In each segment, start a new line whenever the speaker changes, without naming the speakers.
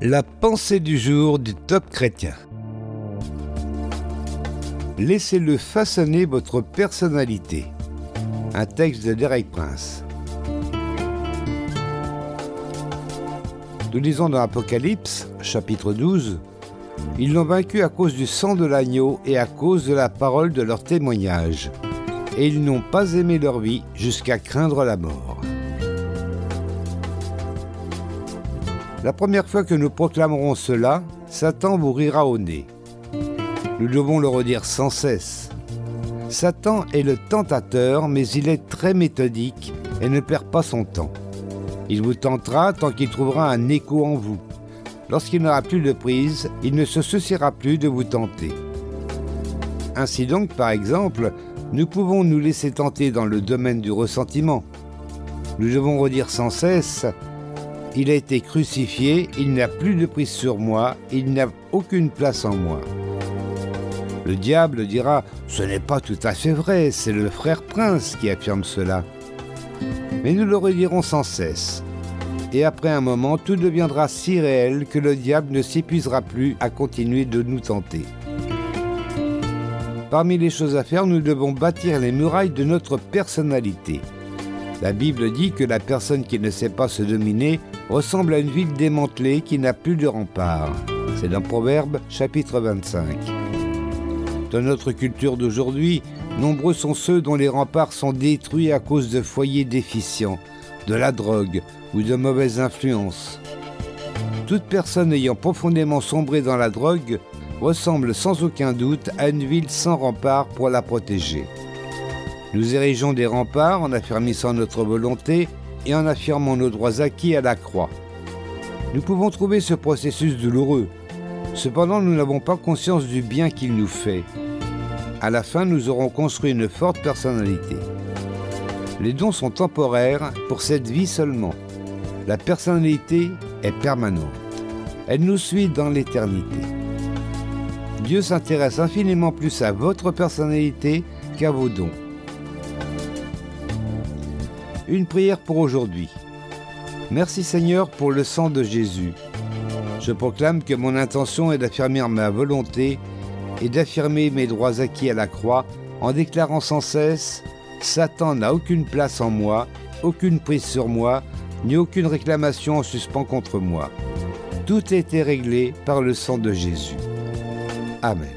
La pensée du jour du top chrétien. Laissez-le façonner votre personnalité. Un texte de Derek Prince. Nous lisons dans Apocalypse, chapitre 12, Ils l'ont vaincu à cause du sang de l'agneau et à cause de la parole de leur témoignage. Et ils n'ont pas aimé leur vie jusqu'à craindre la mort. La première fois que nous proclamerons cela, Satan vous rira au nez. Nous devons le redire sans cesse. Satan est le tentateur, mais il est très méthodique et ne perd pas son temps. Il vous tentera tant qu'il trouvera un écho en vous. Lorsqu'il n'aura plus de prise, il ne se souciera plus de vous tenter. Ainsi donc, par exemple, nous pouvons nous laisser tenter dans le domaine du ressentiment. Nous devons redire sans cesse il a été crucifié, il n'a plus de prise sur moi, il n'a aucune place en moi. Le diable dira, ce n'est pas tout à fait vrai, c'est le frère prince qui affirme cela. Mais nous le redirons sans cesse. Et après un moment, tout deviendra si réel que le diable ne s'épuisera plus à continuer de nous tenter. Parmi les choses à faire, nous devons bâtir les murailles de notre personnalité. La Bible dit que la personne qui ne sait pas se dominer ressemble à une ville démantelée qui n'a plus de rempart. C'est dans Proverbe chapitre 25. Dans notre culture d'aujourd'hui, nombreux sont ceux dont les remparts sont détruits à cause de foyers déficients, de la drogue ou de mauvaises influences. Toute personne ayant profondément sombré dans la drogue ressemble sans aucun doute à une ville sans rempart pour la protéger. Nous érigeons des remparts en affermissant notre volonté et en affirmant nos droits acquis à la croix. Nous pouvons trouver ce processus douloureux. Cependant, nous n'avons pas conscience du bien qu'il nous fait. À la fin, nous aurons construit une forte personnalité. Les dons sont temporaires pour cette vie seulement. La personnalité est permanente. Elle nous suit dans l'éternité. Dieu s'intéresse infiniment plus à votre personnalité qu'à vos dons une prière pour aujourd'hui. Merci Seigneur pour le sang de Jésus. Je proclame que mon intention est d'affirmer ma volonté et d'affirmer mes droits acquis à la croix en déclarant sans cesse Satan n'a aucune place en moi, aucune prise sur moi, ni aucune réclamation en suspens contre moi. Tout a été réglé par le sang de Jésus. Amen.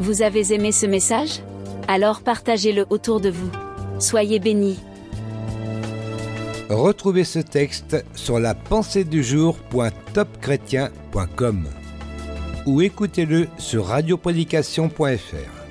Vous avez aimé ce message? Alors partagez-le autour de vous. Soyez bénis.
Retrouvez ce texte sur la pensée du jour.topchrétien.com ou écoutez-le sur radioprédication.fr.